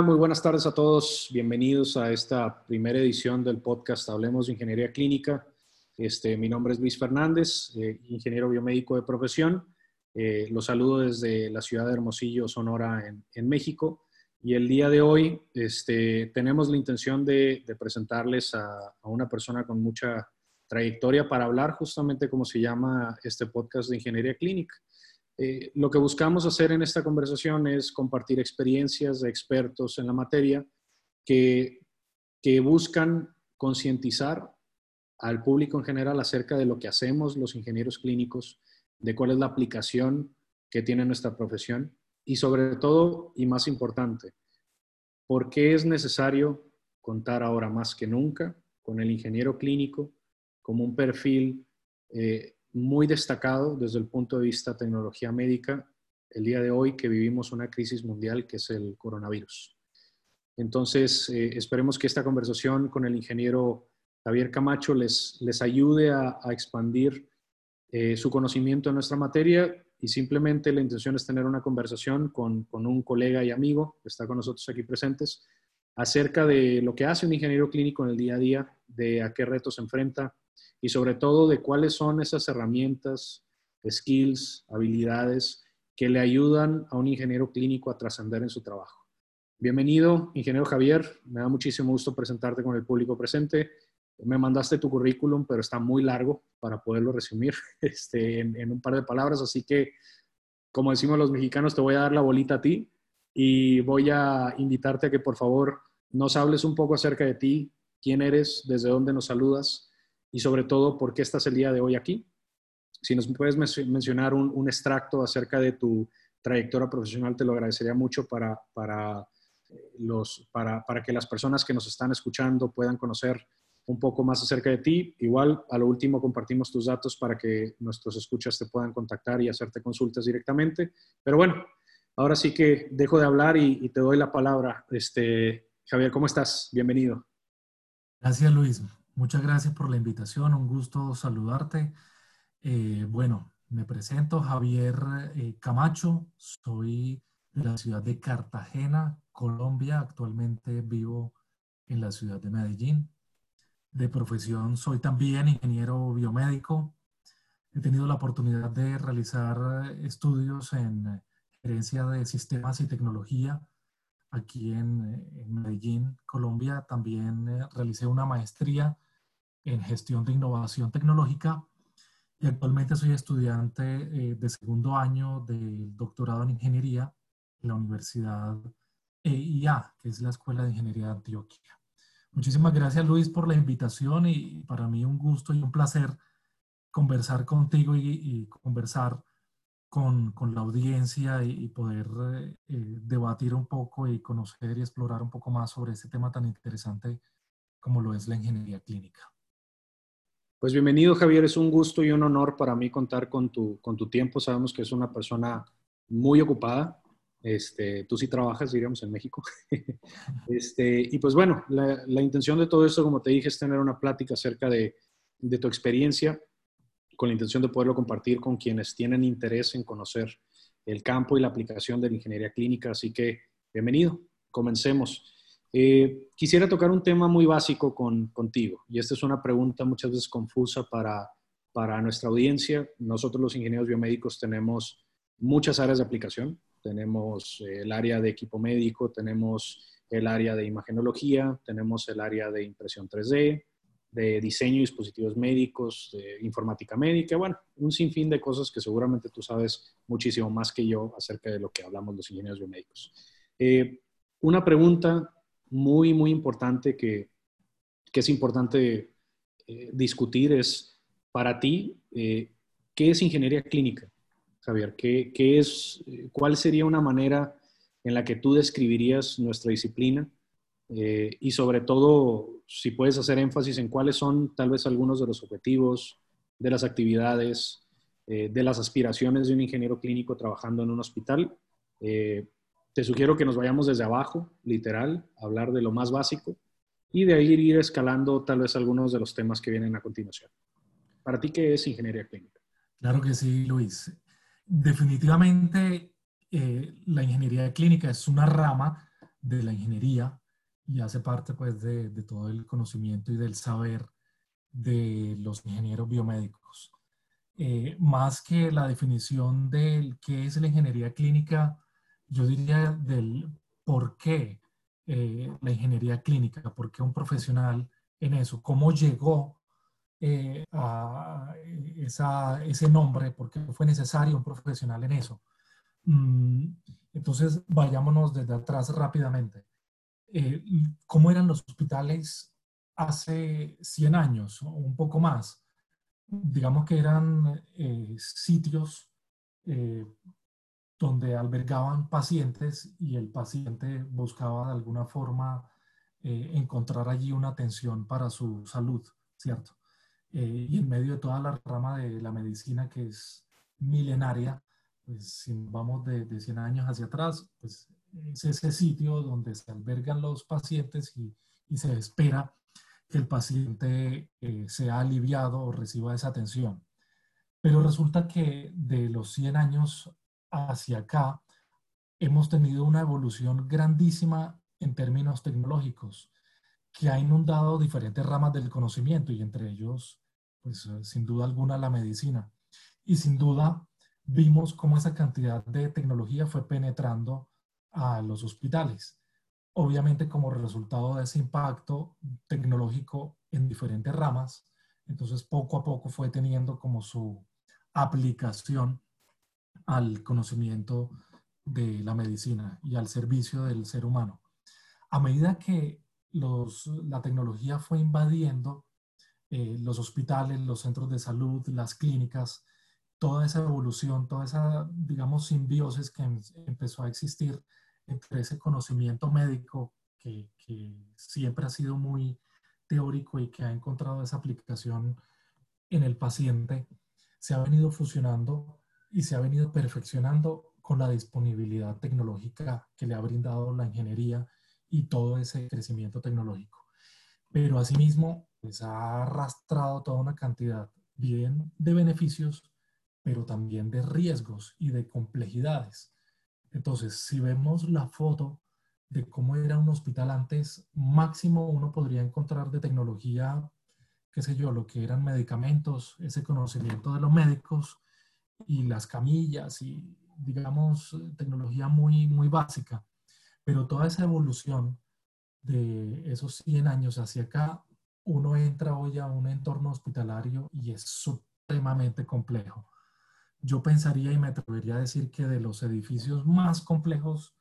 Muy buenas tardes a todos. Bienvenidos a esta primera edición del podcast Hablemos de Ingeniería Clínica. Este, mi nombre es Luis Fernández, eh, ingeniero biomédico de profesión. Eh, los saludo desde la ciudad de Hermosillo, Sonora, en, México. Y el día de hoy este, tenemos la intención de, presentarles a, una persona con mucha trayectoria para hablar justamente como se llama este podcast de Ingeniería Clínica. Eh, lo que buscamos hacer en esta conversación es compartir experiencias de expertos en la materia que, que buscan concientizar al público en general acerca de lo que hacemos los ingenieros clínicos, de cuál es la aplicación que tiene nuestra profesión y sobre todo, y más importante, por qué es necesario contar ahora más que nunca con el ingeniero clínico como un perfil eh, muy destacado desde el punto de vista tecnología médica el día de hoy que vivimos una crisis mundial que es el coronavirus. Entonces, eh, esperemos que esta conversación con el ingeniero Javier Camacho les, les ayude a, expandir eh, su conocimiento en nuestra materia y simplemente la intención es tener una conversación con, con un colega y amigo que está con nosotros aquí presentes acerca de lo que hace un ingeniero clínico en el día a día, de a qué retos se enfrenta, y sobre todo de cuáles son esas herramientas, skills, habilidades que le ayudan a un ingeniero clínico a trascender en su trabajo. Bienvenido, ingeniero Javier. Me da muchísimo gusto presentarte con el público presente. Me mandaste tu currículum, pero está muy largo para poderlo resumir este, en, en un par de palabras, así que, como decimos los mexicanos, te voy a dar la bolita a ti y voy a invitarte a que por favor nos hables un poco acerca de ti, quién eres, desde dónde nos saludas y sobre todo por qué estás el día de hoy aquí. Si nos puedes mencionar un, extracto acerca de tu trayectoria profesional, te lo agradecería mucho para, para, eh, los, para, para que las personas que nos están escuchando puedan conocer un poco más acerca de ti. Igual, a lo último, compartimos tus datos para que nuestros escuchas te puedan contactar y hacerte consultas directamente. Pero bueno, ahora sí que dejo de hablar y, te doy la palabra. Este, Javier, ¿cómo estás? Bienvenido. Gracias, Luis. Muchas gracias por la invitación, un gusto saludarte. Eh, bueno, me presento Javier eh, Camacho, soy de la ciudad de Cartagena, Colombia, actualmente vivo en la ciudad de Medellín. De profesión soy también ingeniero biomédico. He tenido la oportunidad de realizar estudios en gerencia de sistemas y tecnología aquí en, en Medellín, Colombia. También eh, realicé una maestría en gestión de innovación tecnológica y actualmente soy estudiante eh, de segundo año del doctorado en ingeniería en la Universidad EIA, que es la Escuela de Ingeniería de Antioquia. Muchísimas gracias Luis por la invitación y para mí un gusto y un placer conversar contigo y, conversar con, con, la audiencia y, poder eh, eh, debatir un poco y conocer y explorar un poco más sobre este tema tan interesante como lo es la ingeniería clínica. Pues bienvenido, Javier. Es un gusto y un honor para mí contar con tu, con tu tiempo. Sabemos que es una persona muy ocupada. Este, tú sí trabajas, diríamos, en México. este, y pues bueno, la, intención de todo esto, como te dije, es tener una plática acerca de, de tu experiencia, con la intención de poderlo compartir con quienes tienen interés en conocer el campo y la aplicación de la ingeniería clínica. Así que, bienvenido. Comencemos. Eh, quisiera tocar un tema muy básico con, contigo, y esta es una pregunta muchas veces confusa para, para nuestra audiencia. Nosotros los ingenieros biomédicos tenemos muchas áreas de aplicación. Tenemos eh, el área de equipo médico, tenemos el área de imagenología, tenemos el área de impresión 3D, de diseño de dispositivos médicos, de informática médica, bueno, un sinfín de cosas que seguramente tú sabes muchísimo más que yo acerca de lo que hablamos los ingenieros biomédicos. Eh, una pregunta muy, muy importante que, es importante eh, discutir es, para ti, eh, ¿qué es ingeniería clínica, Javier? ¿Qué, es, eh, ¿Cuál sería una manera en la que tú describirías nuestra disciplina? y sobre todo, si puedes hacer énfasis en cuáles son tal vez algunos de los objetivos, de las actividades, de las aspiraciones de un ingeniero clínico trabajando en un hospital te sugiero que nos vayamos desde abajo, literal, a hablar de lo más básico y de ahí ir escalando tal vez algunos de los temas que vienen a continuación. ¿Para ti qué es ingeniería clínica? Claro que sí, Luis. Definitivamente eh, la ingeniería clínica es una rama de la ingeniería y hace parte pues de, de todo el conocimiento y del saber de los ingenieros biomédicos. Eh, más que la definición de qué es la ingeniería clínica, yo diría del por qué eh, la ingeniería clínica, por qué un profesional en eso, cómo llegó eh, a esa, ese nombre, por qué fue necesario un profesional en eso. Mm, entonces, vayámonos desde atrás rápidamente. ¿Cómo eran los hospitales hace 100 años o un poco más? digamos que eran eh, sitios eh, donde albergaban pacientes y el paciente buscaba de alguna forma eh, encontrar allí una atención para su salud, ¿cierto? y en medio de toda la rama de la medicina que es milenaria, pues si vamos de, de 100 años hacia atrás, pues es ese sitio donde se albergan los pacientes y, y se espera que el paciente eh, sea aliviado o reciba esa atención. Pero resulta que de los 100 años hacia acá hemos tenido una evolución grandísima en términos tecnológicos que ha inundado diferentes ramas del conocimiento y entre ellos, pues eh, sin duda alguna, la medicina. Y sin duda vimos cómo esa cantidad de tecnología fue penetrando a los hospitales obviamente como resultado de ese impacto tecnológico en diferentes ramas, entonces poco a poco fue teniendo como su aplicación al conocimiento de la medicina y al servicio del ser humano. A medida que la tecnología fue invadiendo eh, los hospitales, los centros de salud, las clínicas, toda esa evolución, toda esa, digamos, simbiosis que em, empezó a existir entre ese conocimiento médico que, siempre ha sido muy teórico y que ha encontrado esa aplicación en el paciente, se ha venido fusionando y se ha venido perfeccionando con la disponibilidad tecnológica que le ha brindado la ingeniería y todo ese crecimiento tecnológico. Pero asimismo, pues ha arrastrado toda una cantidad bien de beneficios, pero también de riesgos y de complejidades. Entonces, si vemos la foto de cómo era un hospital antes, máximo uno podría encontrar de tecnología, qué sé yo, lo que eran medicamentos, ese conocimiento de los médicos y las camillas y, digamos, tecnología muy, muy básica. Pero toda esa evolución de esos 100 años hacia acá, uno entra hoy a un entorno hospitalario y es supremamente complejo yo pensaría y me atrevería a decir que de los edificios más complejos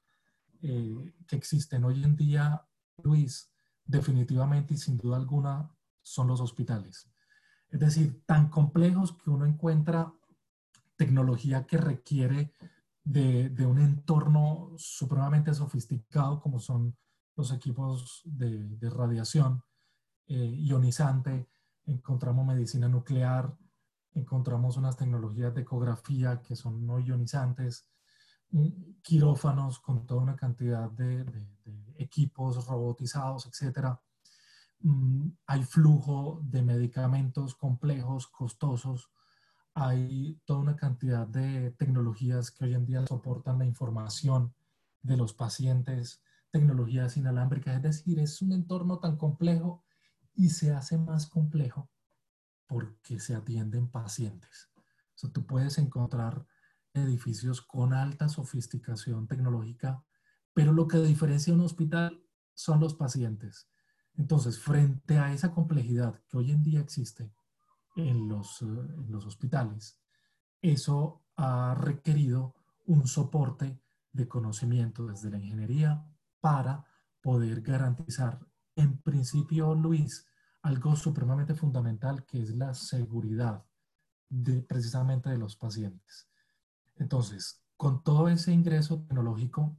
eh, que existen hoy en día, Luis, definitivamente y sin duda alguna son los hospitales. Es decir, tan complejos que uno encuentra tecnología que requiere de, un entorno supremamente sofisticado como son los equipos de, radiación eh, ionizante, encontramos medicina nuclear, encontramos unas tecnologías de ecografía que son no ionizantes, quirófanos con toda una cantidad de, equipos robotizados, etc. Mm, hay flujo de medicamentos complejos, costosos. Hay toda una cantidad de tecnologías que hoy en día soportan la información de los pacientes, tecnologías inalámbricas. Es decir, es un entorno tan complejo y se hace más complejo porque se atienden pacientes. O tú puedes encontrar edificios con alta sofisticación tecnológica, pero lo que diferencia un hospital son los pacientes. Entonces, frente a esa complejidad que hoy en día existe en los, en los hospitales, eso ha requerido un soporte de conocimiento desde la ingeniería para poder garantizar, en principio, Luis, algo supremamente fundamental que es la seguridad de, precisamente de los pacientes. Entonces, con todo ese ingreso tecnológico,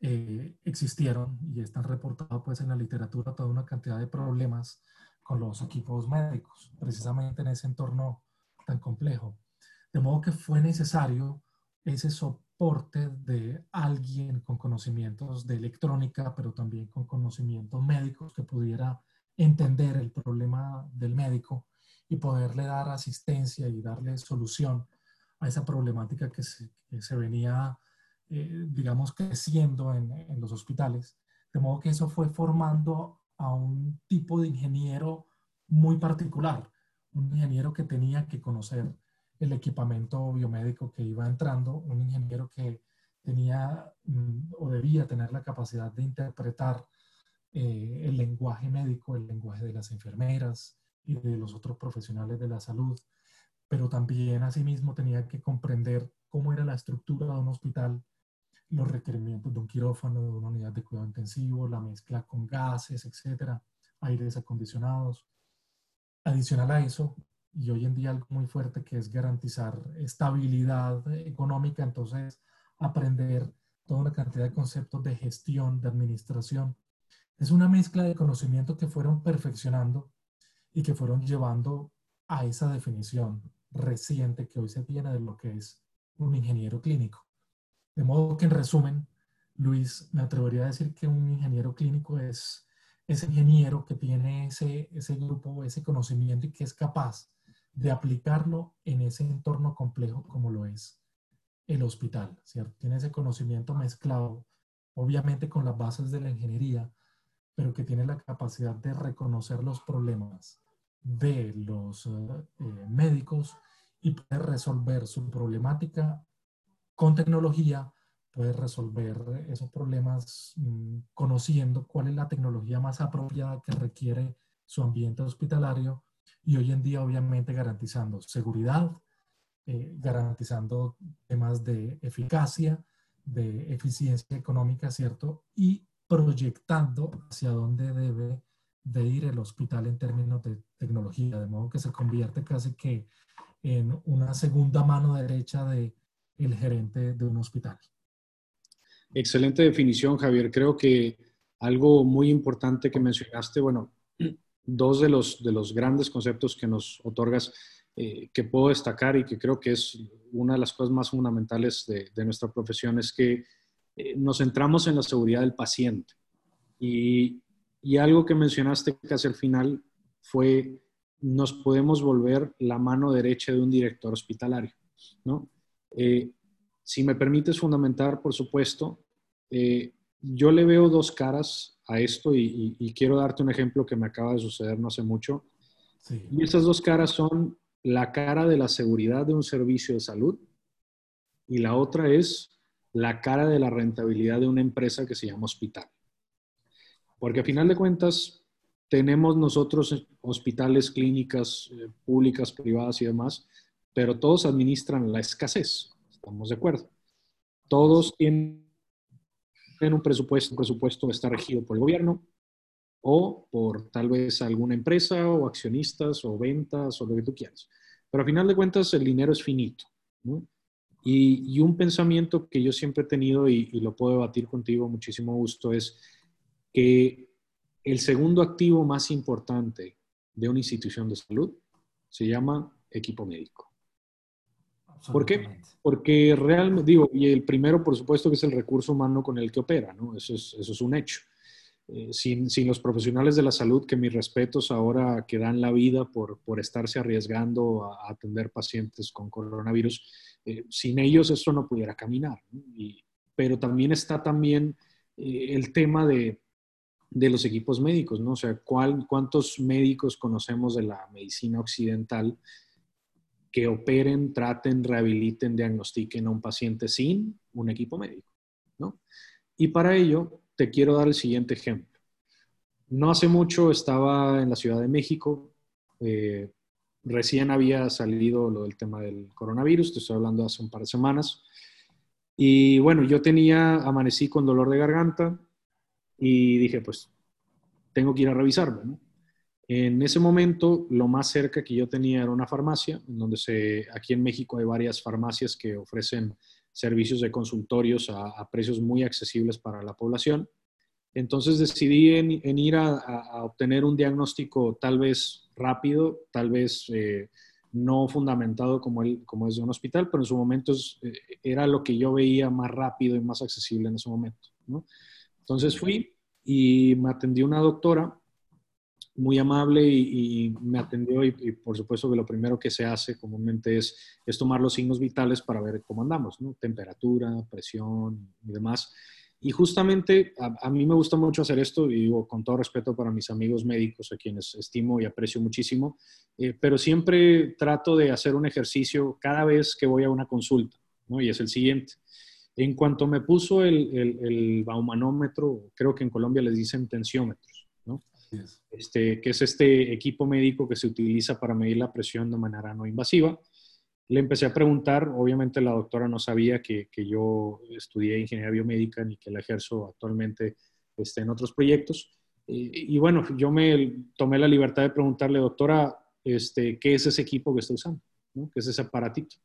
eh, existieron y están reportados pues en la literatura toda una cantidad de problemas con los equipos médicos, precisamente en ese entorno tan complejo. De modo que fue necesario ese soporte de alguien con conocimientos de electrónica, pero también con conocimientos médicos que pudiera entender el problema del médico y poderle dar asistencia y darle solución a esa problemática que se, venía eh, digamos, creciendo en, en, los hospitales, de modo que eso fue formando a un tipo de ingeniero muy particular, un ingeniero que tenía que conocer el equipamiento biomédico que iba entrando, un ingeniero que tenía mm, o debía tener la capacidad de interpretar eh, el lenguaje médico, el lenguaje de las enfermeras y de los otros profesionales de la salud, pero también asimismo tenía que comprender cómo era la estructura de un hospital, los requerimientos de un quirófano, de una unidad de cuidado intensivo, la mezcla con gases, etcétera, aires acondicionados. Adicional a eso, y hoy en día algo muy fuerte que es garantizar estabilidad económica, entonces aprender toda una cantidad de conceptos de gestión, de administración. Es una mezcla de conocimiento que fueron perfeccionando y que fueron llevando a esa definición reciente que hoy se tiene de lo que es un ingeniero clínico. De modo que en resumen, Luis, me atrevería a decir que un ingeniero clínico es ese ingeniero que tiene ese, ese grupo, ese conocimiento y que es capaz de aplicarlo en ese entorno complejo como lo es el hospital, ¿cierto? Tiene ese conocimiento mezclado, obviamente con las bases de la ingeniería, pero que tiene la capacidad de reconocer los problemas de los eh, eh, médicos y puede resolver su problemática con tecnología, puede resolver esos problemas mm, conociendo cuál es la tecnología más apropiada que requiere su ambiente hospitalario y hoy en día obviamente garantizando seguridad, eh, garantizando temas de eficacia, de eficiencia económica, ¿cierto? Y proyectando hacia dónde debe de ir el hospital en términos de tecnología, de modo que se convierte casi que en una segunda mano derecha de el gerente de un hospital. Excelente definición, Javier. Creo que algo muy importante que mencionaste, bueno, dos de los, de los grandes conceptos que nos otorgas eh, que puedo destacar y que creo que es una de las cosas más fundamentales de, nuestra profesión es que eh, nos centramos en la seguridad del paciente. Y, y algo que mencionaste casi al final fue, nos podemos volver la mano derecha de un director hospitalario, ¿no? Eh, si me permites fundamentar, por supuesto, yo le veo dos caras a esto y, quiero darte un ejemplo que me acaba de suceder no hace mucho. Y esas dos caras son la cara de la seguridad de un servicio de salud y la otra es la cara de la rentabilidad de una empresa que se llama hospital. Porque a final de cuentas, tenemos nosotros hospitales, clínicas eh, públicas, privadas y demás, pero todos administran la escasez, estamos de acuerdo. Todos tienen un presupuesto, un presupuesto está regido por el gobierno o por tal vez alguna empresa o accionistas o ventas o lo que tú quieras. Pero a final de cuentas el dinero es finito. Y, un pensamiento que yo siempre he tenido y, y lo puedo debatir contigo muchísimo gusto es que el segundo activo más importante de una institución de salud se llama equipo médico. ¿Por qué? Porque realmente, digo, y el primero, por supuesto, que es el recurso humano con el que opera, ¿no? Eso es, eso es un hecho. Eh, sin, sin, los profesionales de la salud, que mis respetos ahora que dan la vida por, por estarse arriesgando a, atender pacientes con coronavirus, eh, sin ellos eso no pudiera caminar. Y, pero también está también eh, el tema de, de, los equipos médicos, ¿no? O sea, ¿cuál, ¿cuántos médicos conocemos de la medicina occidental operen, traten, rehabiliten, diagnostiquen a un paciente sin un equipo médico. ¿no? Y para ello, te quiero dar el siguiente ejemplo. No hace mucho estaba en la Ciudad de México, eh, recién había salido lo del tema del coronavirus, te estoy hablando hace un par de semanas. Y bueno, yo tenía, amanecí con dolor de garganta y dije, pues tengo que ir a revisarme. En ese momento, lo más cerca que yo tenía era una farmacia, en donde se, aquí en México hay varias farmacias que ofrecen servicios de consultorios a, precios muy accesibles para la población. Entonces decidí en, ir a, obtener un diagnóstico tal vez rápido, tal vez eh, no fundamentado como, el, como es de un hospital, pero en su momento eh, era lo que yo veía más rápido y más accesible en ese momento. Entonces fui y me atendió una doctora muy amable y, me atendió y, por supuesto que lo primero que se hace comúnmente es, es tomar los signos vitales para ver cómo andamos, ¿no? Temperatura, presión y demás. Y justamente a, mí me gusta mucho hacer esto, y digo con todo respeto para mis amigos médicos, a quienes estimo y aprecio muchísimo, eh, pero siempre trato de hacer un ejercicio cada vez que voy a una consulta, ¿no? Y es el siguiente. En cuanto me puso el, el, el baumanómetro, creo que en Colombia les dicen tensiómetros, ¿no? Este, que es este equipo médico que se utiliza para medir la presión de manera no invasiva le empecé a preguntar, obviamente la doctora no sabía que, yo estudié ingeniería biomédica ni que la ejerzo actualmente este, en otros proyectos. Y, bueno, yo me tomé la libertad de preguntarle, doctora, este, ¿qué es ese equipo que está usando? ¿Qué es ese aparatito?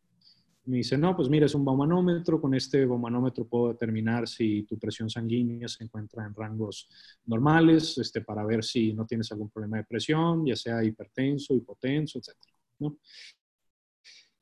Me dice, no, pues mira, es un baumanómetro. Con este baumanómetro puedo determinar si tu presión sanguínea se encuentra en rangos normales, este, para ver si no tienes algún problema de presión, ya sea hipertenso, hipotenso, etc. ¿no?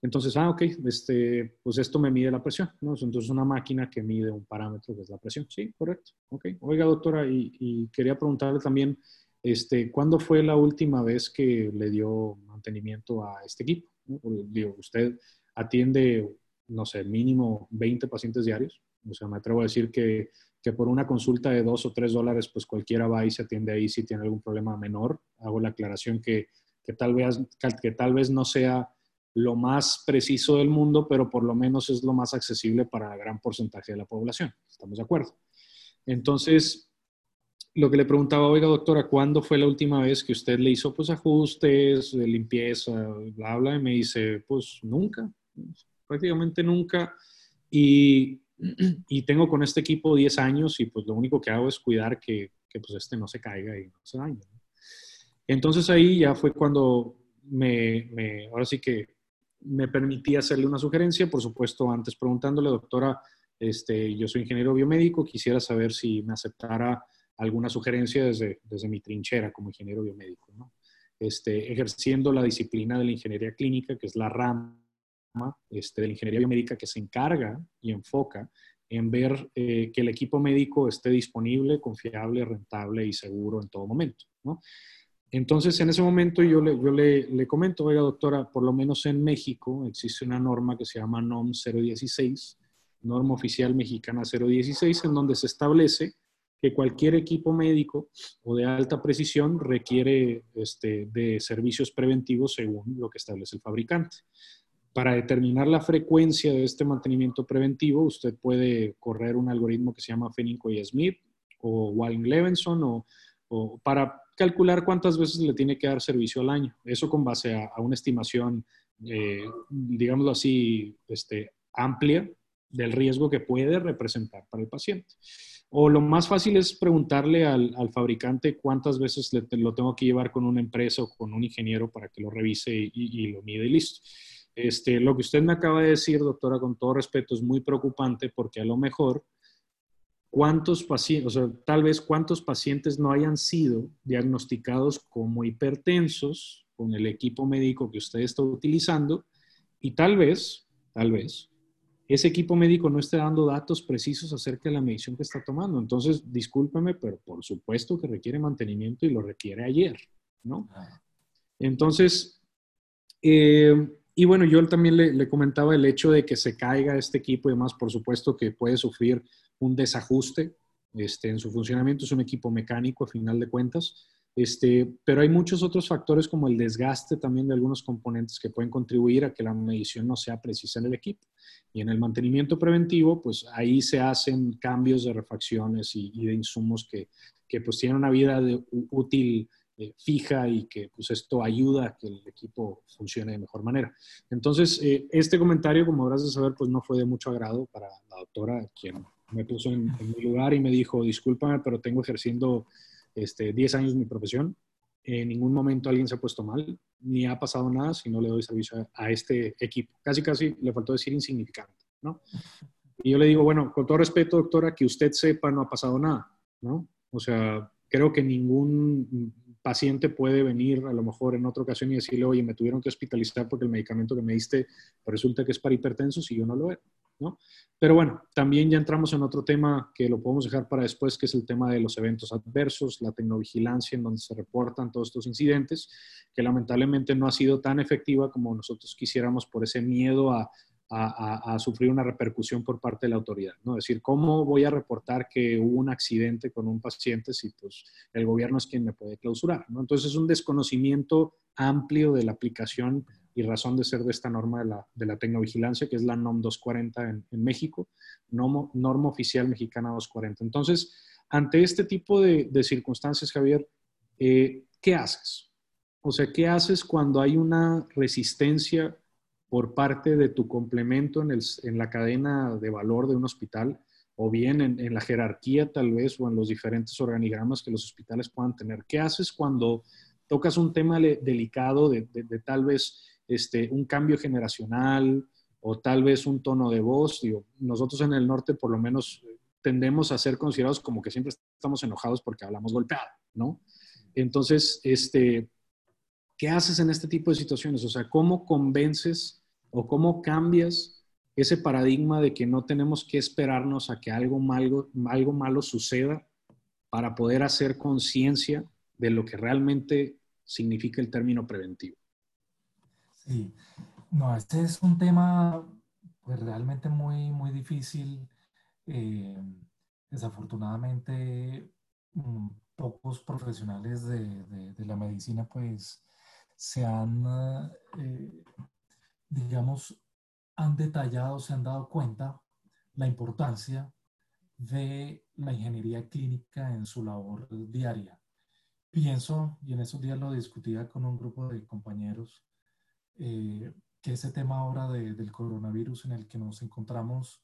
Entonces, ah, ok, este, pues esto me mide la presión, ¿no? Entonces, una máquina que mide un parámetro que es la presión. Sí, correcto. Ok. Oiga, doctora, y, quería preguntarle también, este, ¿cuándo fue la última vez que le dio mantenimiento a este equipo? Digo, usted atiende, no sé, mínimo 20 pacientes diarios. O sea, me atrevo a decir que, que por una consulta de dos o tres dólares, pues cualquiera va y se atiende ahí si tiene algún problema menor. Hago la aclaración que, que tal, vez, que tal vez no sea lo más preciso del mundo, pero por lo menos es lo más accesible para el gran porcentaje de la población. ¿Estamos de acuerdo? Entonces, lo que le preguntaba, oiga doctora, ¿cuándo fue la última vez que usted le hizo pues ajustes, limpieza, bla, bla? Y me dice, pues nunca, prácticamente nunca. Y, y, tengo con este equipo 10 años y pues lo único que hago es cuidar que, que pues este no se caiga y no se dañe. Entonces ahí ya fue cuando me, me, ahora sí que me permití hacerle una sugerencia, por supuesto, antes preguntándole, doctora, este, yo soy ingeniero biomédico, quisiera saber si me aceptara alguna sugerencia desde, desde mi trinchera como ingeniero biomédico, ¿no? este, ejerciendo la disciplina de la ingeniería clínica, que es la rama este, de la ingeniería biomédica que se encarga y enfoca en ver eh, que el equipo médico esté disponible, confiable, rentable y seguro en todo momento. ¿no? Entonces, en ese momento yo, le, yo le, le, comento, oiga doctora, por lo menos en México existe una norma que se llama NOM 016, norma oficial mexicana 016, en donde se establece que cualquier equipo médico o de alta precisión requiere este, de servicios preventivos según lo que establece el fabricante. Para determinar la frecuencia de este mantenimiento preventivo, usted puede correr un algoritmo que se llama y Smith o Walling-Levenson o, o para calcular cuántas veces le tiene que dar servicio al año. Eso con base a, una estimación, eh, digámoslo así, este, amplia del riesgo que puede representar para el paciente. O lo más fácil es preguntarle al, fabricante cuántas veces lo tengo que llevar con una empresa o con un ingeniero para que lo revise y, y, lo mide y listo. Este, lo que usted me acaba de decir, doctora, con todo respeto, es muy preocupante porque a lo mejor cuántos pacientes, o sea, tal vez cuántos pacientes no hayan sido diagnosticados como hipertensos con el equipo médico que usted está utilizando y tal vez, tal vez, ese equipo médico no esté dando datos precisos acerca de la medición que está tomando. Entonces, discúlpeme, pero por supuesto que requiere mantenimiento y lo requiere ayer, ¿no? Entonces, eh, y bueno, yo también le, comentaba el hecho de que se caiga este equipo y demás, por supuesto que puede sufrir un desajuste este, en su funcionamiento. Es un equipo mecánico a final de cuentas. Este, pero hay muchos otros factores como el desgaste también de algunos componentes que pueden contribuir a que la medición no sea precisa en el equipo. Y en el mantenimiento preventivo, pues ahí se hacen cambios de refacciones y, de insumos que, que, pues tienen una vida útil eh, fija y que pues esto ayuda a que el equipo funcione de mejor manera. Entonces, eh, este comentario, como habrás de saber, pues no fue de mucho agrado para la doctora, quien me puso en, mi lugar y me dijo, discúlpame, pero tengo ejerciendo este, 10 años mi profesión. En ningún momento alguien se ha puesto mal, ni ha pasado nada si no le doy servicio a, este equipo. Casi, casi le faltó decir insignificante, ¿no? Y yo le digo, bueno, con todo respeto, doctora, que usted sepa, no ha pasado nada, ¿no? O sea, creo que ningún paciente puede venir a lo mejor en otra ocasión y decirle, oye, me tuvieron que hospitalizar porque el medicamento que me diste resulta que es para hipertensos y yo no lo era. ¿no? Pero bueno, también ya entramos en otro tema que lo podemos dejar para después, que es el tema de los eventos adversos, la tecnovigilancia en donde se reportan todos estos incidentes, que lamentablemente no ha sido tan efectiva como nosotros quisiéramos por ese miedo a, a, sufrir una repercusión por parte de la autoridad, ¿no? Es decir, ¿cómo voy a reportar que hubo un accidente con un paciente si pues el gobierno es quien me puede clausurar, ¿no? Entonces es un desconocimiento amplio de la aplicación y razón de ser de esta norma de la, de la tecnovigilancia, que es la NOM 240 en, en México, norma oficial mexicana 240. Entonces, ante este tipo de, de circunstancias, Javier, eh, ¿qué haces? O sea, ¿qué haces cuando hay una resistencia por parte de tu complemento en, el, en la cadena de valor de un hospital? o bien en, en, la jerarquía tal vez o en los diferentes organigramas que los hospitales puedan tener. ¿Qué haces cuando tocas un tema delicado de, de, de, tal vez este, un cambio generacional o tal vez un tono de voz. Digo, nosotros en el norte por lo menos tendemos a ser considerados como que siempre estamos enojados porque hablamos golpeado, ¿no? Entonces, este, ¿qué haces en este tipo de situaciones? O sea, ¿cómo convences o cómo cambias ese paradigma de que no tenemos que esperarnos a que algo malo, algo malo suceda para poder hacer conciencia de lo que realmente significa el término preventivo? Sí, no, este es un tema pues realmente muy, muy difícil. Eh, desafortunadamente, mm, pocos profesionales de, de, la medicina pues se han, eh, digamos, han detallado, se han dado cuenta la importancia de la ingeniería clínica en su labor diaria. Pienso, y en esos días lo discutía con un grupo de compañeros, eh, que ese tema ahora del coronavirus en el que nos encontramos,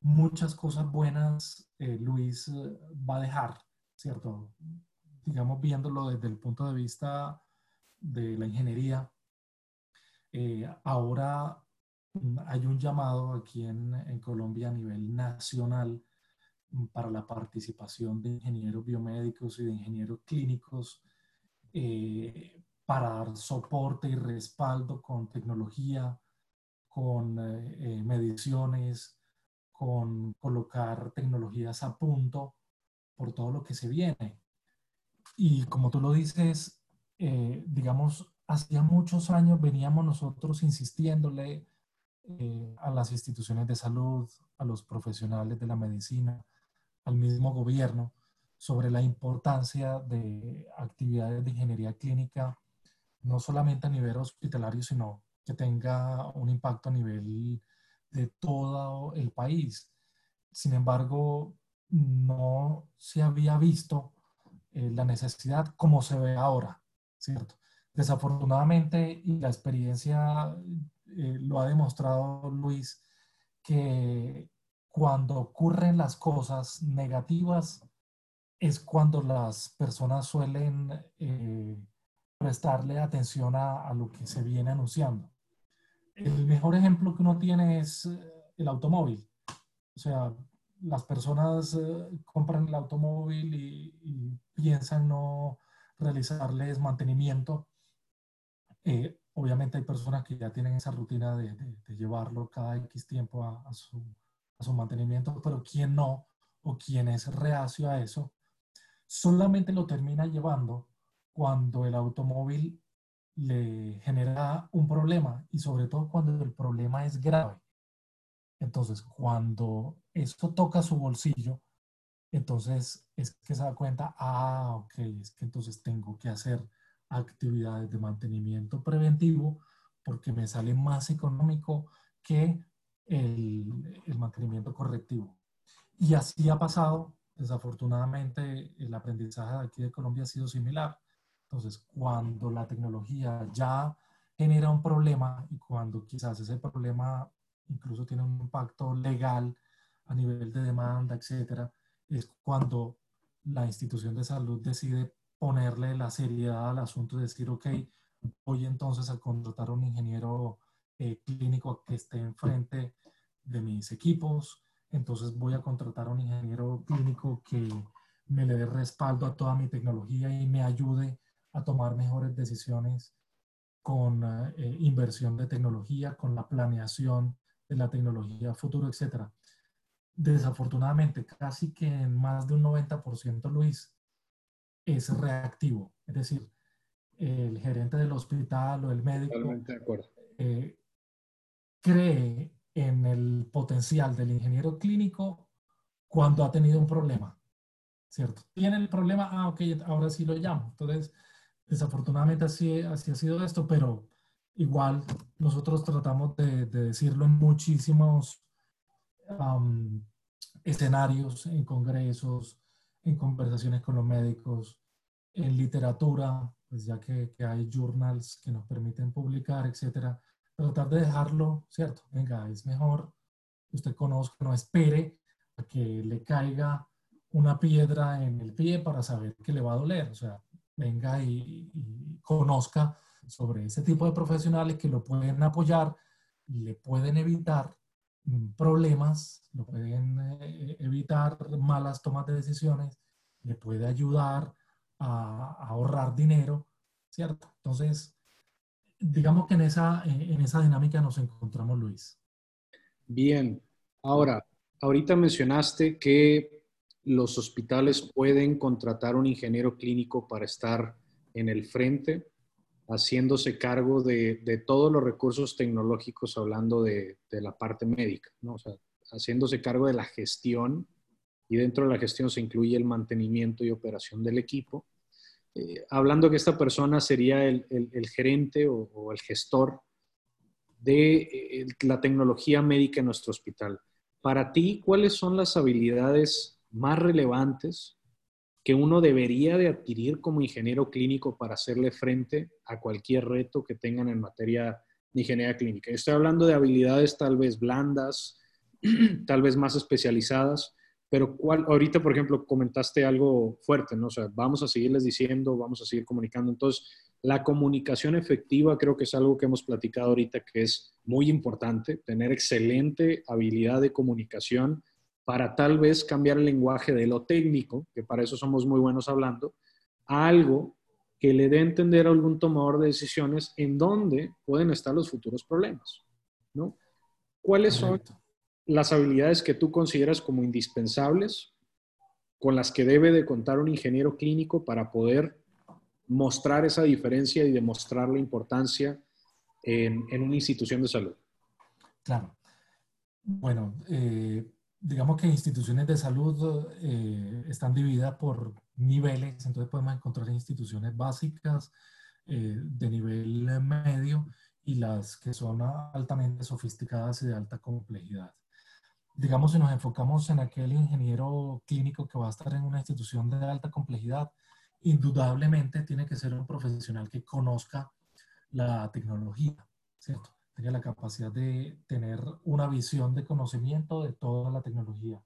muchas cosas buenas eh, Luis eh, va a dejar, ¿cierto? Digamos, viéndolo desde el punto de vista de la ingeniería, ahora hay un llamado aquí en, en, Colombia a nivel nacional para la participación de ingenieros biomédicos y de ingenieros clínicos eh, para dar soporte y respaldo con tecnología, con eh, eh, mediciones, con colocar tecnologías a punto por todo lo que se viene. Y como tú lo dices, eh, digamos, hacía muchos años veníamos nosotros insistiéndole a las instituciones de salud, a los profesionales de la medicina, al mismo gobierno, sobre la importancia de actividades de ingeniería clínica no solamente a nivel hospitalario, sino que tenga un impacto a nivel de todo el país. Sin embargo, no se había visto eh, la necesidad como se ve ahora, ¿cierto? Desafortunadamente, y la experiencia eh, lo ha demostrado Luis, que cuando ocurren las cosas negativas es cuando las personas suelen eh, prestarle atención a, lo que se viene anunciando. El mejor ejemplo que uno tiene es eh, el automóvil. O sea, las personas compran el automóvil y, piensan no realizarles mantenimiento. Eh, obviamente hay personas que ya tienen esa rutina de, llevarlo cada X tiempo a, su, a su mantenimiento, pero quien no o quien es reacio a eso, solamente lo termina llevando cuando el automóvil le genera un problema y sobre todo cuando el problema es grave. Entonces, cuando esto toca su bolsillo, entonces es que se da cuenta, ah, ok, es que entonces tengo que hacer actividades de mantenimiento preventivo porque me sale más económico que el, mantenimiento correctivo. Y así ha pasado, desafortunadamente, el aprendizaje de aquí de Colombia ha sido similar. Entonces, cuando la tecnología ya genera un problema y cuando quizás ese problema incluso tiene un impacto legal a nivel de demanda, etcétera, es cuando la institución de salud decide ponerle la seriedad al asunto y decir, ok, voy entonces a contratar a un ingeniero eh, clínico que esté enfrente de mis equipos, entonces voy a contratar a un ingeniero clínico que me le dé respaldo a toda mi tecnología y me ayude a tomar mejores decisiones con eh, inversión de tecnología, con la planeación de la tecnología futuro, etcétera. Desafortunadamente, casi que en más de un 90%, Luis, es reactivo. Es decir, el gerente del hospital o el médico eh, cree en el potencial del ingeniero clínico cuando ha tenido un problema, ¿cierto? Tiene el problema, ah, ok, ahora sí lo llamo. Entonces, desafortunadamente así, así ha sido esto, pero igual nosotros tratamos de, decirlo en muchísimos escenarios, en congresos, en conversaciones con los médicos, en literatura, pues ya que, que, hay journals que nos permiten publicar, etcétera, tratar de dejarlo, ¿cierto? Venga, es mejor que usted conozca, no espere a que le caiga una piedra en el pie para saber que le va a doler, o sea, venga y, y conozca sobre ese tipo de profesionales que lo pueden apoyar, le pueden evitar problemas, lo pueden eh, evitar malas tomas de decisiones, le puede ayudar a, ahorrar dinero, ¿cierto? Entonces, digamos que en esa, en esa dinámica nos encontramos, Luis. Bien, ahora, ahorita mencionaste que los hospitales pueden contratar un ingeniero clínico para estar en el frente, haciéndose cargo de, de todos los recursos tecnológicos, hablando de, de la parte médica, ¿no? O sea, haciéndose cargo de la gestión y dentro de la gestión se incluye el mantenimiento y operación del equipo. Eh, hablando que esta persona sería el, gerente o, el gestor de eh, la tecnología médica en nuestro hospital. Para ti, ¿cuáles son las habilidades más relevantes que uno debería de adquirir como ingeniero clínico para hacerle frente a cualquier reto que tengan en materia de ingeniería clínica? Estoy hablando de habilidades tal vez blandas, tal vez más especializadas, pero ¿cuál, ahorita, por ejemplo, comentaste algo fuerte, ¿no? O sea, vamos a seguirles diciendo, vamos a seguir comunicando. Entonces, la comunicación efectiva creo que es algo que hemos platicado ahorita que es muy importante, tener excelente habilidad de comunicación para tal vez cambiar el lenguaje de lo técnico, que para eso somos muy buenos hablando, a algo que le dé a entender a algún tomador de decisiones en dónde pueden estar los futuros problemas, ¿no? ¿Cuáles son las habilidades que tú consideras como indispensables con las que debe de contar un ingeniero clínico para poder mostrar esa diferencia y demostrar la importancia en, una institución de salud? Claro. Bueno, eh, digamos que instituciones de salud eh, están divididas por niveles, entonces podemos encontrar instituciones básicas eh, de nivel medio y las que son altamente sofisticadas y de alta complejidad digamos, si nos enfocamos en aquel ingeniero clínico que va a estar en una institución de alta complejidad, indudablemente tiene que ser un profesional que conozca la tecnología, ¿cierto? Tenga la capacidad de tener una visión de conocimiento de toda la tecnología.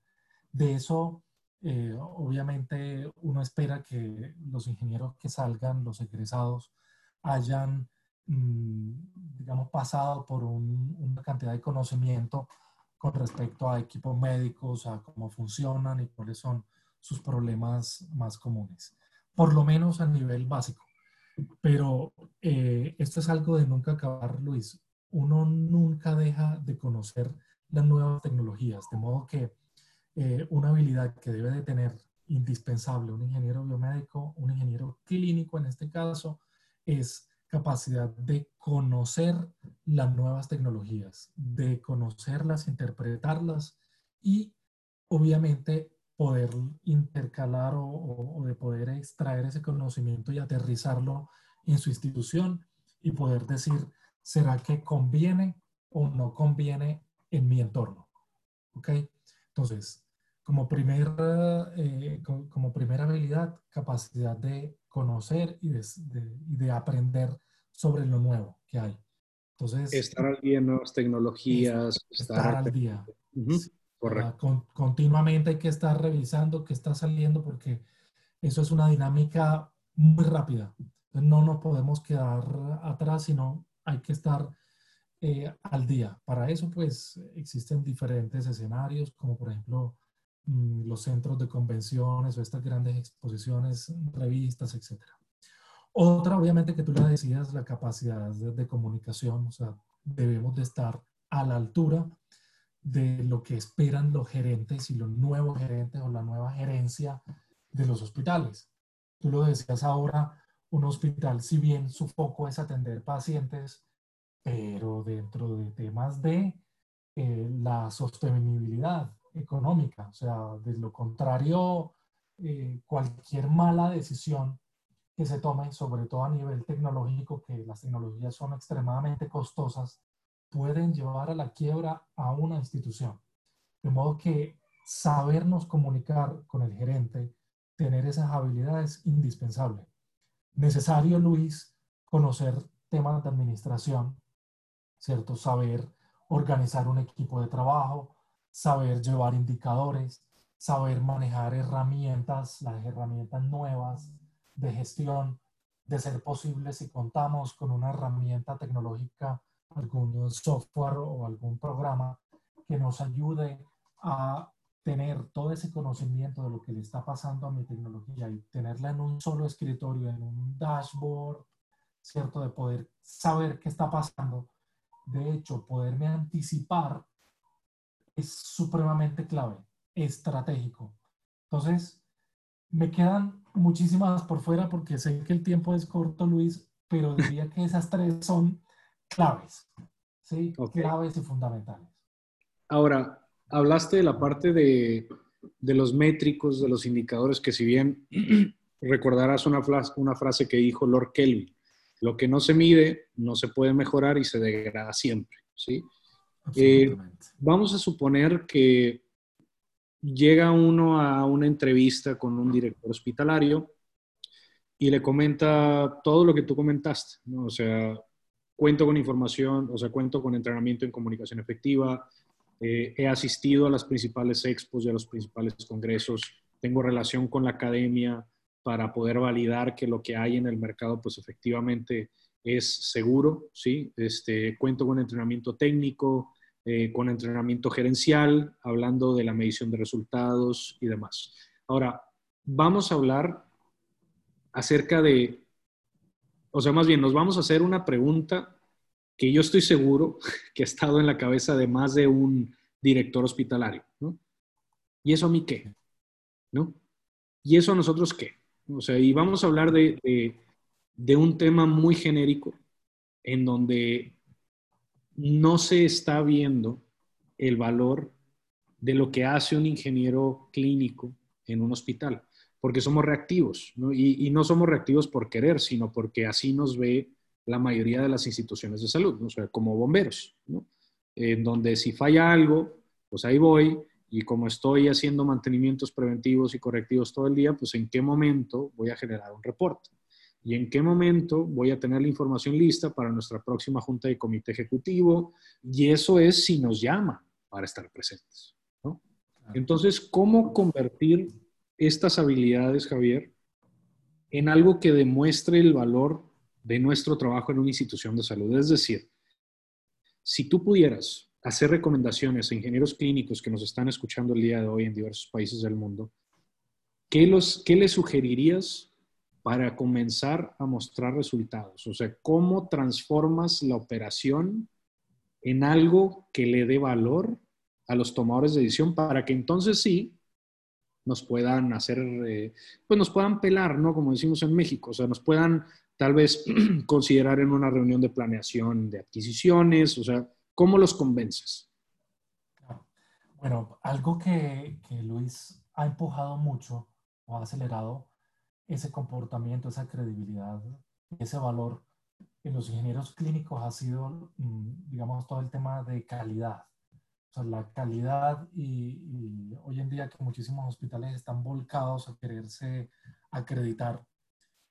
De eso, eh, obviamente, uno espera que los ingenieros que salgan, los egresados, hayan, mm, digamos, pasado por una cantidad de conocimiento con respecto a equipos médicos, a cómo funcionan y cuáles son sus problemas más comunes, por lo menos a nivel básico. Pero eh, esto es algo de nunca acabar, Luis. Uno nunca deja de conocer las nuevas tecnologías, de modo que eh, una habilidad que debe de tener indispensable un ingeniero biomédico, un ingeniero clínico en este caso, es capacidad de conocer las nuevas tecnologías, de conocerlas, interpretarlas y obviamente poder intercalar o, de poder extraer ese conocimiento y aterrizarlo en su institución y poder decir, ¿será que conviene o no conviene en mi entorno? ¿Ok? Entonces, como, primer, eh, como, primera habilidad, capacidad de conocer y de, aprender sobre lo nuevo que hay. Entonces, estar al día en nuevas tecnologías. Estar, al día. Correcto. continuamente hay que estar revisando qué está saliendo porque eso es una dinámica muy rápida. no nos podemos quedar atrás, sino hay que estar eh, al día. Para eso, pues, existen diferentes escenarios, como por ejemplo mm, los centros de convenciones o estas grandes exposiciones, revistas, etcétera. Otra, obviamente, que tú le decías, la capacidad de, comunicación, o sea, debemos de estar a la altura de lo que esperan los gerentes y los nuevos gerentes o la nueva gerencia de los hospitales. Tú lo decías ahora, un hospital, si bien su foco es atender pacientes, pero dentro de temas de eh, la sostenibilidad económica, o sea, de lo contrario, eh, cualquier mala decisión que se tome, sobre todo a nivel tecnológico, que las tecnologías son extremadamente costosas, pueden llevar a la quiebra a una institución. De modo que sabernos comunicar con el gerente, tener esas habilidades es indispensable. Necesario, Luis, conocer temas de administración, ¿cierto? Saber organizar un equipo de trabajo, saber llevar indicadores, saber manejar herramientas, las herramientas nuevas de gestión, de ser posible si contamos con una herramienta tecnológica algún software o algún programa que nos ayude a tener todo ese conocimiento de lo que le está pasando a mi tecnología y tenerla en un solo escritorio, en un dashboard, ¿cierto? De poder saber qué está pasando. De hecho, poderme anticipar es supremamente clave, estratégico. Entonces, me quedan muchísimas por fuera porque sé que el tiempo es corto, Luis, pero diría que esas tres son claves, ¿sí? Claves y fundamentales. Ahora, hablaste de la parte de, de, los métricos, de los indicadores, que si bien recordarás una, una frase que dijo Lord Kelvin, lo que no se mide no se puede mejorar y se degrada siempre, ¿sí? Eh, vamos a suponer que llega uno a una entrevista con un director hospitalario y le comenta todo lo que tú comentaste, ¿no? O sea, cuento con información, o sea, cuento con entrenamiento en comunicación efectiva, eh, he asistido a las principales expos y a los principales congresos, tengo relación con la academia para poder validar que lo que hay en el mercado, pues efectivamente es seguro, ¿sí? Este, cuento con entrenamiento técnico, eh, con entrenamiento gerencial, hablando de la medición de resultados y demás. Ahora, vamos a hablar acerca de o sea, más bien nos vamos a hacer una pregunta que yo estoy seguro que ha estado en la cabeza de más de un director hospitalario, ¿no? ¿Y eso a mí qué? ¿No? ¿Y eso a nosotros qué? O sea, y vamos a hablar de, de un tema muy genérico en donde no se está viendo el valor de lo que hace un ingeniero clínico en un hospital porque somos reactivos, ¿no? Y, no somos reactivos por querer, sino porque así nos ve la mayoría de las instituciones de salud, ¿no? o sea, como bomberos, ¿no? En donde si falla algo, pues ahí voy, y como estoy haciendo mantenimientos preventivos y correctivos todo el día, pues en qué momento voy a generar un reporte y en qué momento voy a tener la información lista para nuestra próxima junta de comité ejecutivo, y eso es si nos llama para estar presentes. ¿no? Entonces, ¿cómo convertir estas habilidades, Javier, en algo que demuestre el valor de nuestro trabajo en una institución de salud. Es decir, si tú pudieras hacer recomendaciones a ingenieros clínicos que nos están escuchando el día de hoy en diversos países del mundo, ¿qué, los, qué les sugerirías para comenzar a mostrar resultados? O sea, ¿cómo transformas la operación en algo que le dé valor a los tomadores de decisión para que entonces sí nos puedan hacer, eh, pues nos puedan pelar, ¿no? Como decimos en México, o sea, nos puedan tal vez considerar en una reunión de planeación de adquisiciones, o sea, ¿cómo los convences? Bueno, algo que, que Luis ha empujado mucho o ha acelerado ese comportamiento, esa credibilidad, ese valor en los ingenieros clínicos ha sido, mm, digamos, todo el tema de calidad o sea, la calidad y, hoy en día que muchísimos hospitales están volcados a quererse acreditar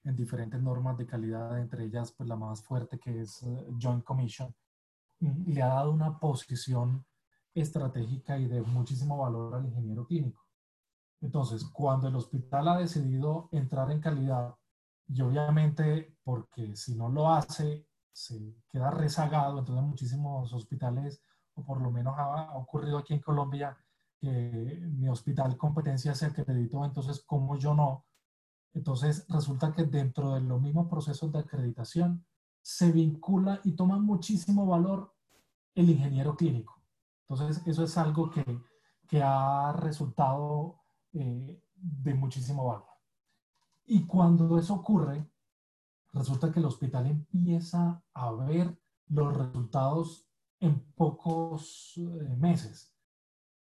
en diferentes normas de calidad, entre ellas pues la más fuerte que es eh, Joint Commission, le ha dado una posición estratégica y de muchísimo valor al ingeniero clínico. Entonces, cuando el hospital ha decidido entrar en calidad, y obviamente porque si no lo hace, se queda rezagado, entonces muchísimos hospitales o por lo menos ha, ocurrido aquí en Colombia, que mi hospital competencia se acreditó, entonces como yo no. Entonces resulta que dentro de los mismos procesos de acreditación se vincula y toma muchísimo valor el ingeniero clínico. Entonces, eso es algo que, que ha resultado eh, de muchísimo valor. Y cuando eso ocurre, resulta que el hospital empieza a ver los resultados en pocos eh, meses.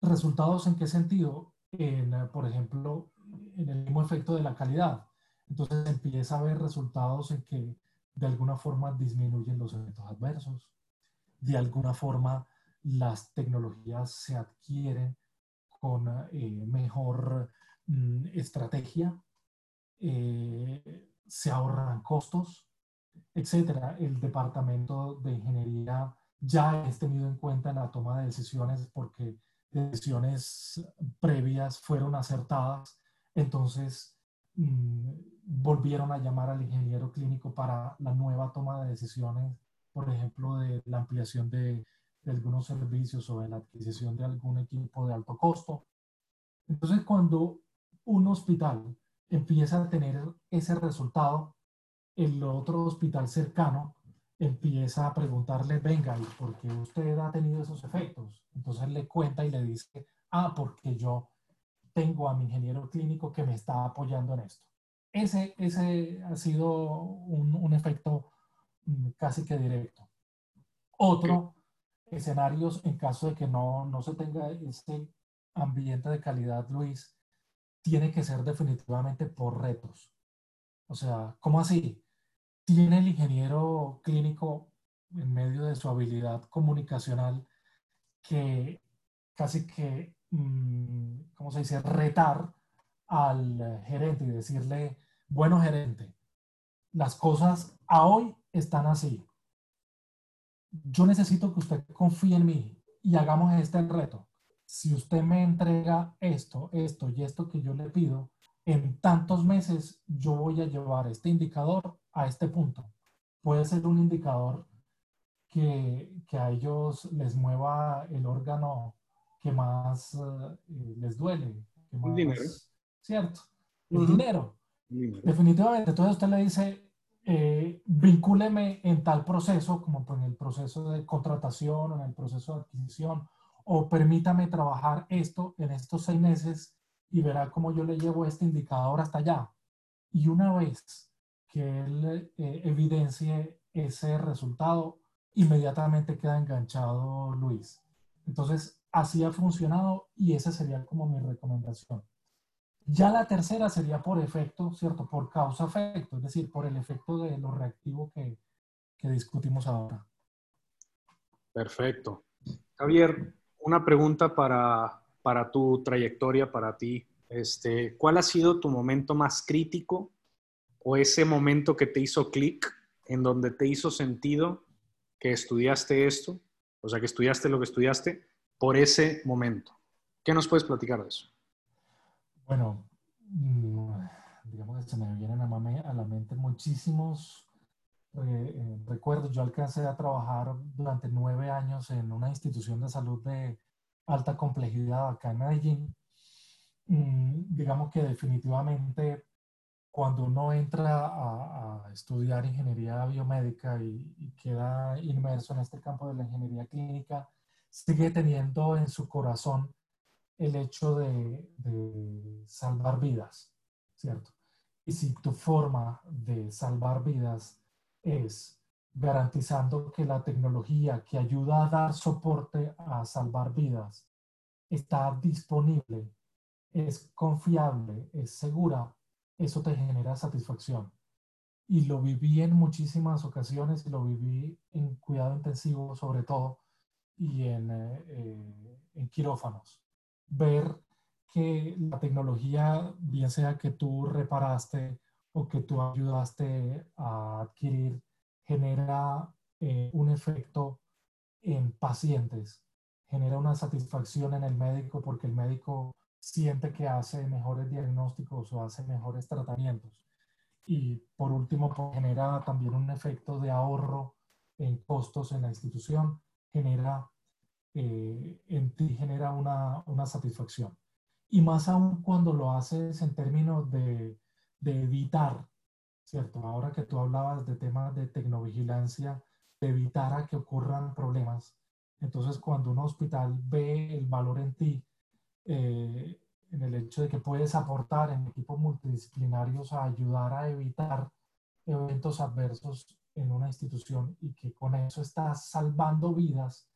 ¿Resultados en qué sentido? En, eh, por ejemplo, en el mismo efecto de la calidad. Entonces empieza a ver resultados en que de alguna forma disminuyen los eventos adversos, de alguna forma las tecnologías se adquieren con eh, mejor mm, estrategia, se ahorran costos, etcétera. El departamento de ingeniería ya es tenido en cuenta en la toma de decisiones porque decisiones previas fueron acertadas, entonces mm, volvieron a llamar al ingeniero clínico para la nueva toma de decisiones, por ejemplo, de la ampliación de, de algunos servicios o de la adquisición de algún equipo de alto costo. Entonces, cuando un hospital empieza a tener ese resultado, el otro hospital cercano empieza a preguntarle, venga, ¿y por qué usted ha tenido esos efectos? Entonces le cuenta y le dice, ah, porque yo tengo a mi ingeniero clínico que me está apoyando en esto. Ese, ese ha sido un, un efecto mm, casi que directo. Otro, escenarios en caso de que no, no se tenga ese ambiente de calidad, Luis, tiene que ser definitivamente por retos. O sea, ¿cómo así? tiene el ingeniero clínico en medio de su habilidad comunicacional que casi que, ¿cómo se dice?, retar al gerente y decirle, bueno gerente, las cosas a hoy están así. Yo necesito que usted confíe en mí y hagamos este reto. Si usted me entrega esto, esto y esto que yo le pido, en tantos meses yo voy a llevar este indicador a este punto. Puede ser un indicador que, que a ellos les mueva el órgano que más eh, les duele. el dinero. ¿Cierto? El, dinero. Definitivamente. Entonces usted le dice, eh, vincúleme en tal proceso, como en el proceso de contratación, en el proceso de adquisición, o permítame trabajar esto en estos seis meses y verá cómo yo le llevo este indicador hasta allá. Y una vez que él eh, evidencie ese resultado, inmediatamente queda enganchado Luis. Entonces, así ha funcionado y esa sería como mi recomendación. Ya la tercera sería por efecto, ¿cierto? Por causa-efecto, es decir, por el efecto de lo reactivo que, que discutimos ahora. Perfecto. Javier, una pregunta para, para tu trayectoria, para ti, este, ¿cuál ha sido tu momento más crítico o ese momento que te hizo clic, en donde te hizo sentido que estudiaste esto, o sea, que estudiaste lo que estudiaste por ese momento? ¿Qué nos puedes platicar de eso? Bueno, mm, digamos que se me vienen a la mente muchísimos eh, eh, recuerdos. Yo alcancé a trabajar durante nueve años en una institución de salud de alta complejidad acá en Medellín, mm, digamos que definitivamente cuando uno entra a, estudiar ingeniería biomédica y, queda inmerso en este campo de la ingeniería clínica, sigue teniendo en su corazón el hecho de, salvar vidas, ¿cierto? Y si tu forma de salvar vidas es garantizando que la tecnología que ayuda a dar soporte a salvar vidas está disponible, es confiable, es segura, eso te genera satisfacción. Y lo viví en muchísimas ocasiones y lo viví en cuidado intensivo sobre todo y en, eh, eh, en quirófanos. Ver que la tecnología, bien sea que tú reparaste o que tú ayudaste a adquirir, genera eh, un efecto en pacientes, genera una satisfacción en el médico porque el médico siente que hace mejores diagnósticos o hace mejores tratamientos. Y por último, pues, genera también un efecto de ahorro en costos en la institución, genera eh, en ti genera una, una, satisfacción. Y más aún cuando lo haces en términos de, de evitar ¿cierto? Ahora que tú hablabas de temas de tecnovigilancia, de evitar a que ocurran problemas, Entonces, cuando un hospital ve el valor en ti, eh, en el hecho de que puedes aportar en equipos multidisciplinarios a ayudar a evitar eventos adversos en una institución y que con eso estás salvando vidas,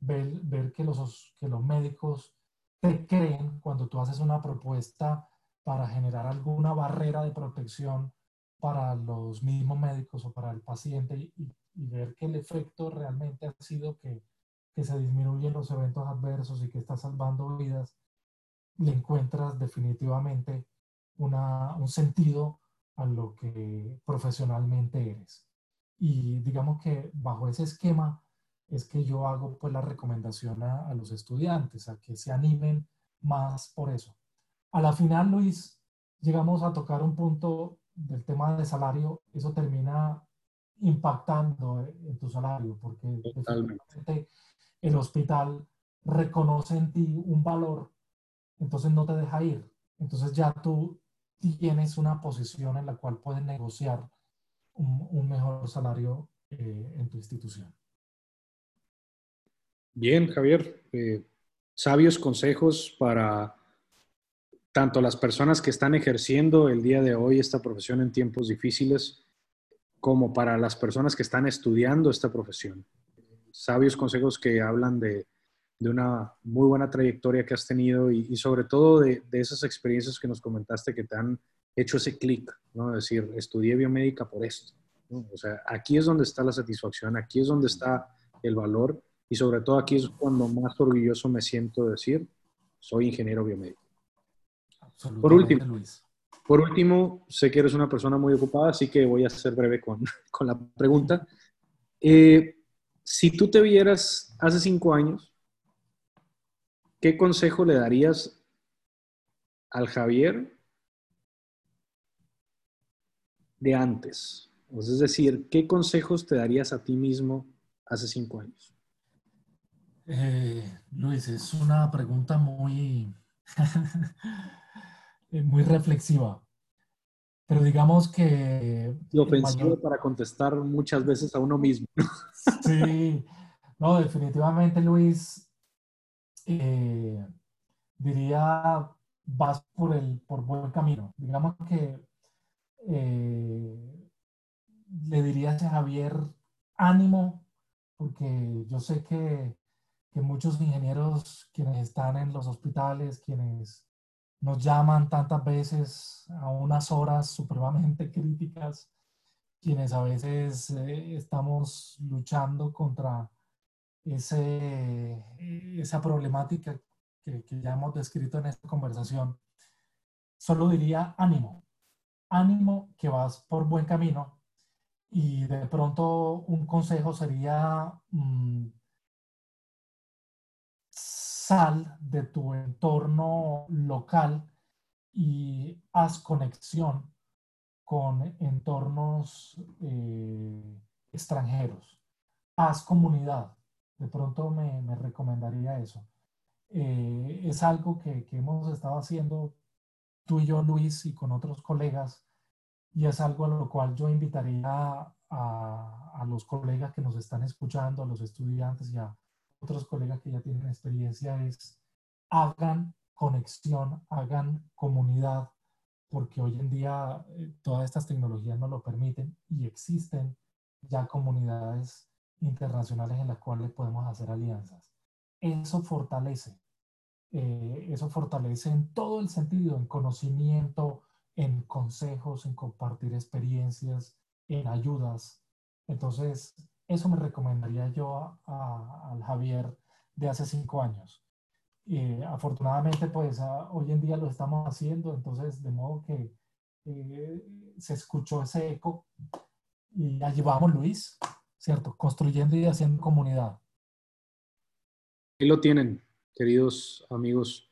ver, ver que, los, que los médicos te creen cuando tú haces una propuesta para generar alguna barrera de protección para los mismos médicos o para el paciente y, y ver que el efecto realmente ha sido que, que se disminuyen los eventos adversos y que está salvando vidas, le encuentras definitivamente una, un sentido a lo que profesionalmente eres. Y digamos que bajo ese esquema es que yo hago pues la recomendación a, a los estudiantes, a que se animen más por eso. A la final, Luis, llegamos a tocar un punto del tema de salario, eso termina impactando en tu salario, porque el hospital reconoce en ti un valor, entonces no te deja ir. Entonces ya tú tienes una posición en la cual puedes negociar un, mejor salario eh, en tu institución. Bien, Javier. Eh, sabios consejos para tanto las personas que están ejerciendo el día de hoy esta profesión en tiempos difíciles, como para las personas que están estudiando esta profesión. Sabios consejos que hablan de, de una muy buena trayectoria que has tenido y, y sobre todo de, de, esas experiencias que nos comentaste que te han hecho ese clic, ¿no? Es decir, estudié biomédica por esto. ¿no? O sea, aquí es donde está la satisfacción, aquí es donde está el valor y sobre todo aquí es cuando más orgulloso me siento de decir, soy ingeniero biomédico. Por último, Luis. Por último, sé que eres una persona muy ocupada, así que voy a ser breve con, con la pregunta. Eh, si tú te vieras hace cinco años, ¿qué consejo le darías al Javier de antes? Es decir, ¿qué consejos te darías a ti mismo hace cinco años? Eh, Luis, es una pregunta muy, muy reflexiva. Pero digamos que... Y ofensivo para contestar muchas veces a uno mismo. sí, no, definitivamente Luis, eh, diría, vas por el por buen camino. Digamos que eh, le diría a Javier, ánimo, porque yo sé que, que muchos ingenieros quienes están en los hospitales, quienes nos llaman tantas veces a unas horas supremamente críticas, quienes a veces eh, estamos luchando contra ese, esa problemática que, que ya hemos descrito en esta conversación. Solo diría ánimo, ánimo que vas por buen camino y de pronto un consejo sería mmm, sal de tu entorno local y haz conexión con entornos eh, extranjeros. Haz comunidad. De pronto me, me recomendaría eso. Eh, es algo que, que, hemos estado haciendo tú y yo, Luis, y con otros colegas, y es algo a lo cual yo invitaría a, a, los colegas que nos están escuchando, a los estudiantes y a, otros colegas que ya tienen experiencia es hagan conexión, hagan comunidad, porque hoy en día eh, todas estas tecnologías nos lo permiten y existen ya comunidades internacionales en las cuales podemos hacer alianzas. Eso fortalece, eh, eso fortalece en todo el sentido, en conocimiento, en consejos, en compartir experiencias, en ayudas. Entonces, eso me recomendaría yo al Javier de hace cinco años. Eh, afortunadamente, pues hoy en día lo estamos haciendo, entonces de modo que eh, se escuchó ese eco y allí vamos, Luis, ¿cierto? Construyendo y haciendo comunidad. Ahí lo tienen, queridos amigos,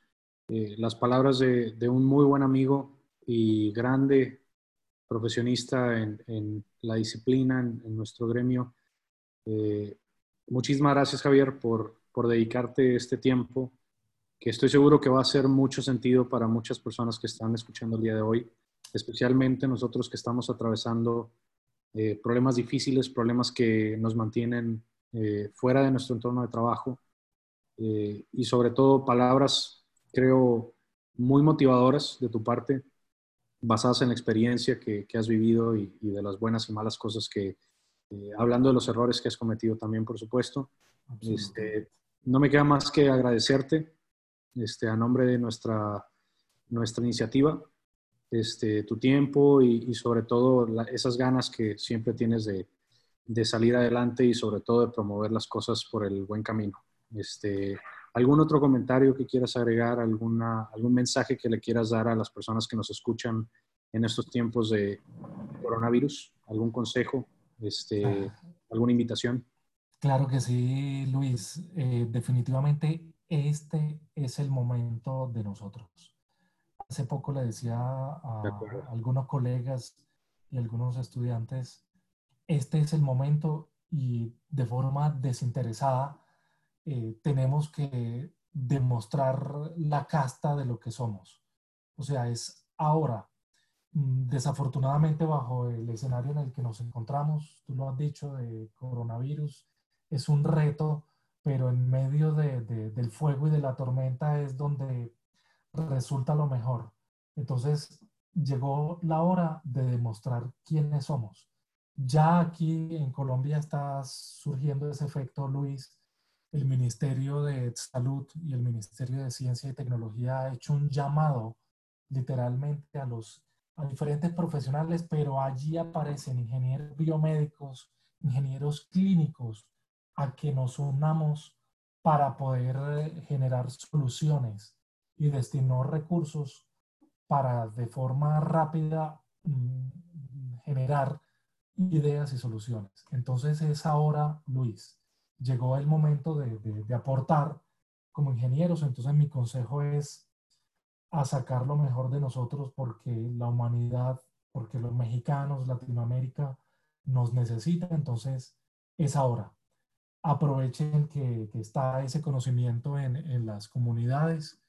eh, las palabras de, un muy buen amigo y grande profesionista en, la disciplina, en, nuestro gremio, eh, muchísimas gracias, Javier, por, dedicarte este tiempo, que estoy seguro que va a hacer mucho sentido para muchas personas que están escuchando el día de hoy, especialmente nosotros que estamos atravesando eh, problemas difíciles, problemas que nos mantienen fuera de nuestro entorno de trabajo eh, y sobre todo palabras, creo, muy motivadoras de tu parte, basadas en la experiencia que, has vivido y, de las buenas y malas cosas que, eh, hablando de los errores que has cometido también, por supuesto. Este, no me queda más que agradecerte este, a nombre de nuestra, nuestra iniciativa, este, tu tiempo y, sobre todo esas ganas que siempre tienes de, de, salir adelante y sobre todo de promover las cosas por el buen camino. Este, ¿Algún otro comentario que quieras agregar? Alguna, ¿Algún mensaje que le quieras dar a las personas que nos escuchan en estos tiempos de coronavirus? ¿Algún consejo? Este. ¿Alguna invitación? Claro que sí, Luis. Eh, definitivamente este es el momento de nosotros. Hace poco le decía a algunos colegas y algunos estudiantes, este es el momento y de forma desinteresada eh, tenemos que demostrar la casta de lo que somos. O sea, es ahora. Mm, desafortunadamente, bajo el escenario en el que nos encontramos, tú lo has dicho, de coronavirus, es un reto, pero en medio del fuego y de la tormenta es donde resulta lo mejor. Entonces, llegó la hora de demostrar quiénes somos. Ya aquí en Colombia está surgiendo ese efecto, Luis, el Ministerio de Salud y el Ministerio de Ciencia y Tecnología ha hecho un llamado literalmente a los diferentes profesionales, pero allí aparecen ingenieros biomédicos, ingenieros clínicos, a que nos unamos para poder eh, generar soluciones y destinar recursos para de forma rápida mm, generar ideas y soluciones. Entonces es ahora, Luis, llegó el momento de, de, aportar como ingenieros, entonces mi consejo es a sacar lo mejor de nosotros porque la humanidad, porque los mexicanos, Latinoamérica nos necesita, entonces es ahora. Aprovechen que, que está ese conocimiento en, en las comunidades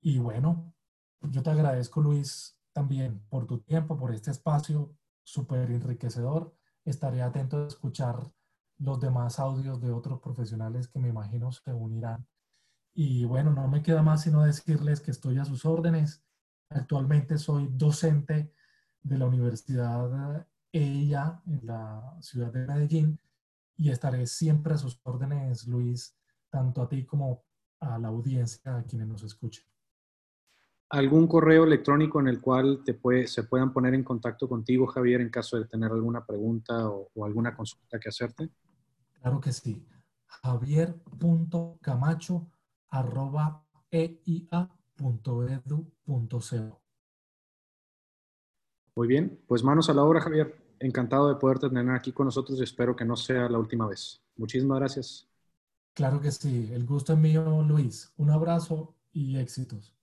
y bueno, yo te agradezco Luis también por tu tiempo, por este espacio súper enriquecedor. Estaré atento a escuchar los demás audios de otros profesionales que me imagino se unirán. Y bueno, no me queda más sino decirles que estoy a sus órdenes. Actualmente soy docente de la Universidad EIA en la ciudad de Medellín y estaré siempre a sus órdenes, Luis, tanto a ti como a la audiencia, a quienes nos escuchen. ¿Algún correo electrónico en el cual te puede, se puedan poner en contacto contigo, Javier, en caso de tener alguna pregunta o, o alguna consulta que hacerte? Claro que sí. javier.camacho arroba eia.edu.co. Muy bien, pues manos a la obra, Javier. Encantado de poderte tener aquí con nosotros y espero que no sea la última vez. Muchísimas gracias. Claro que sí, el gusto es mío, Luis. Un abrazo y éxitos.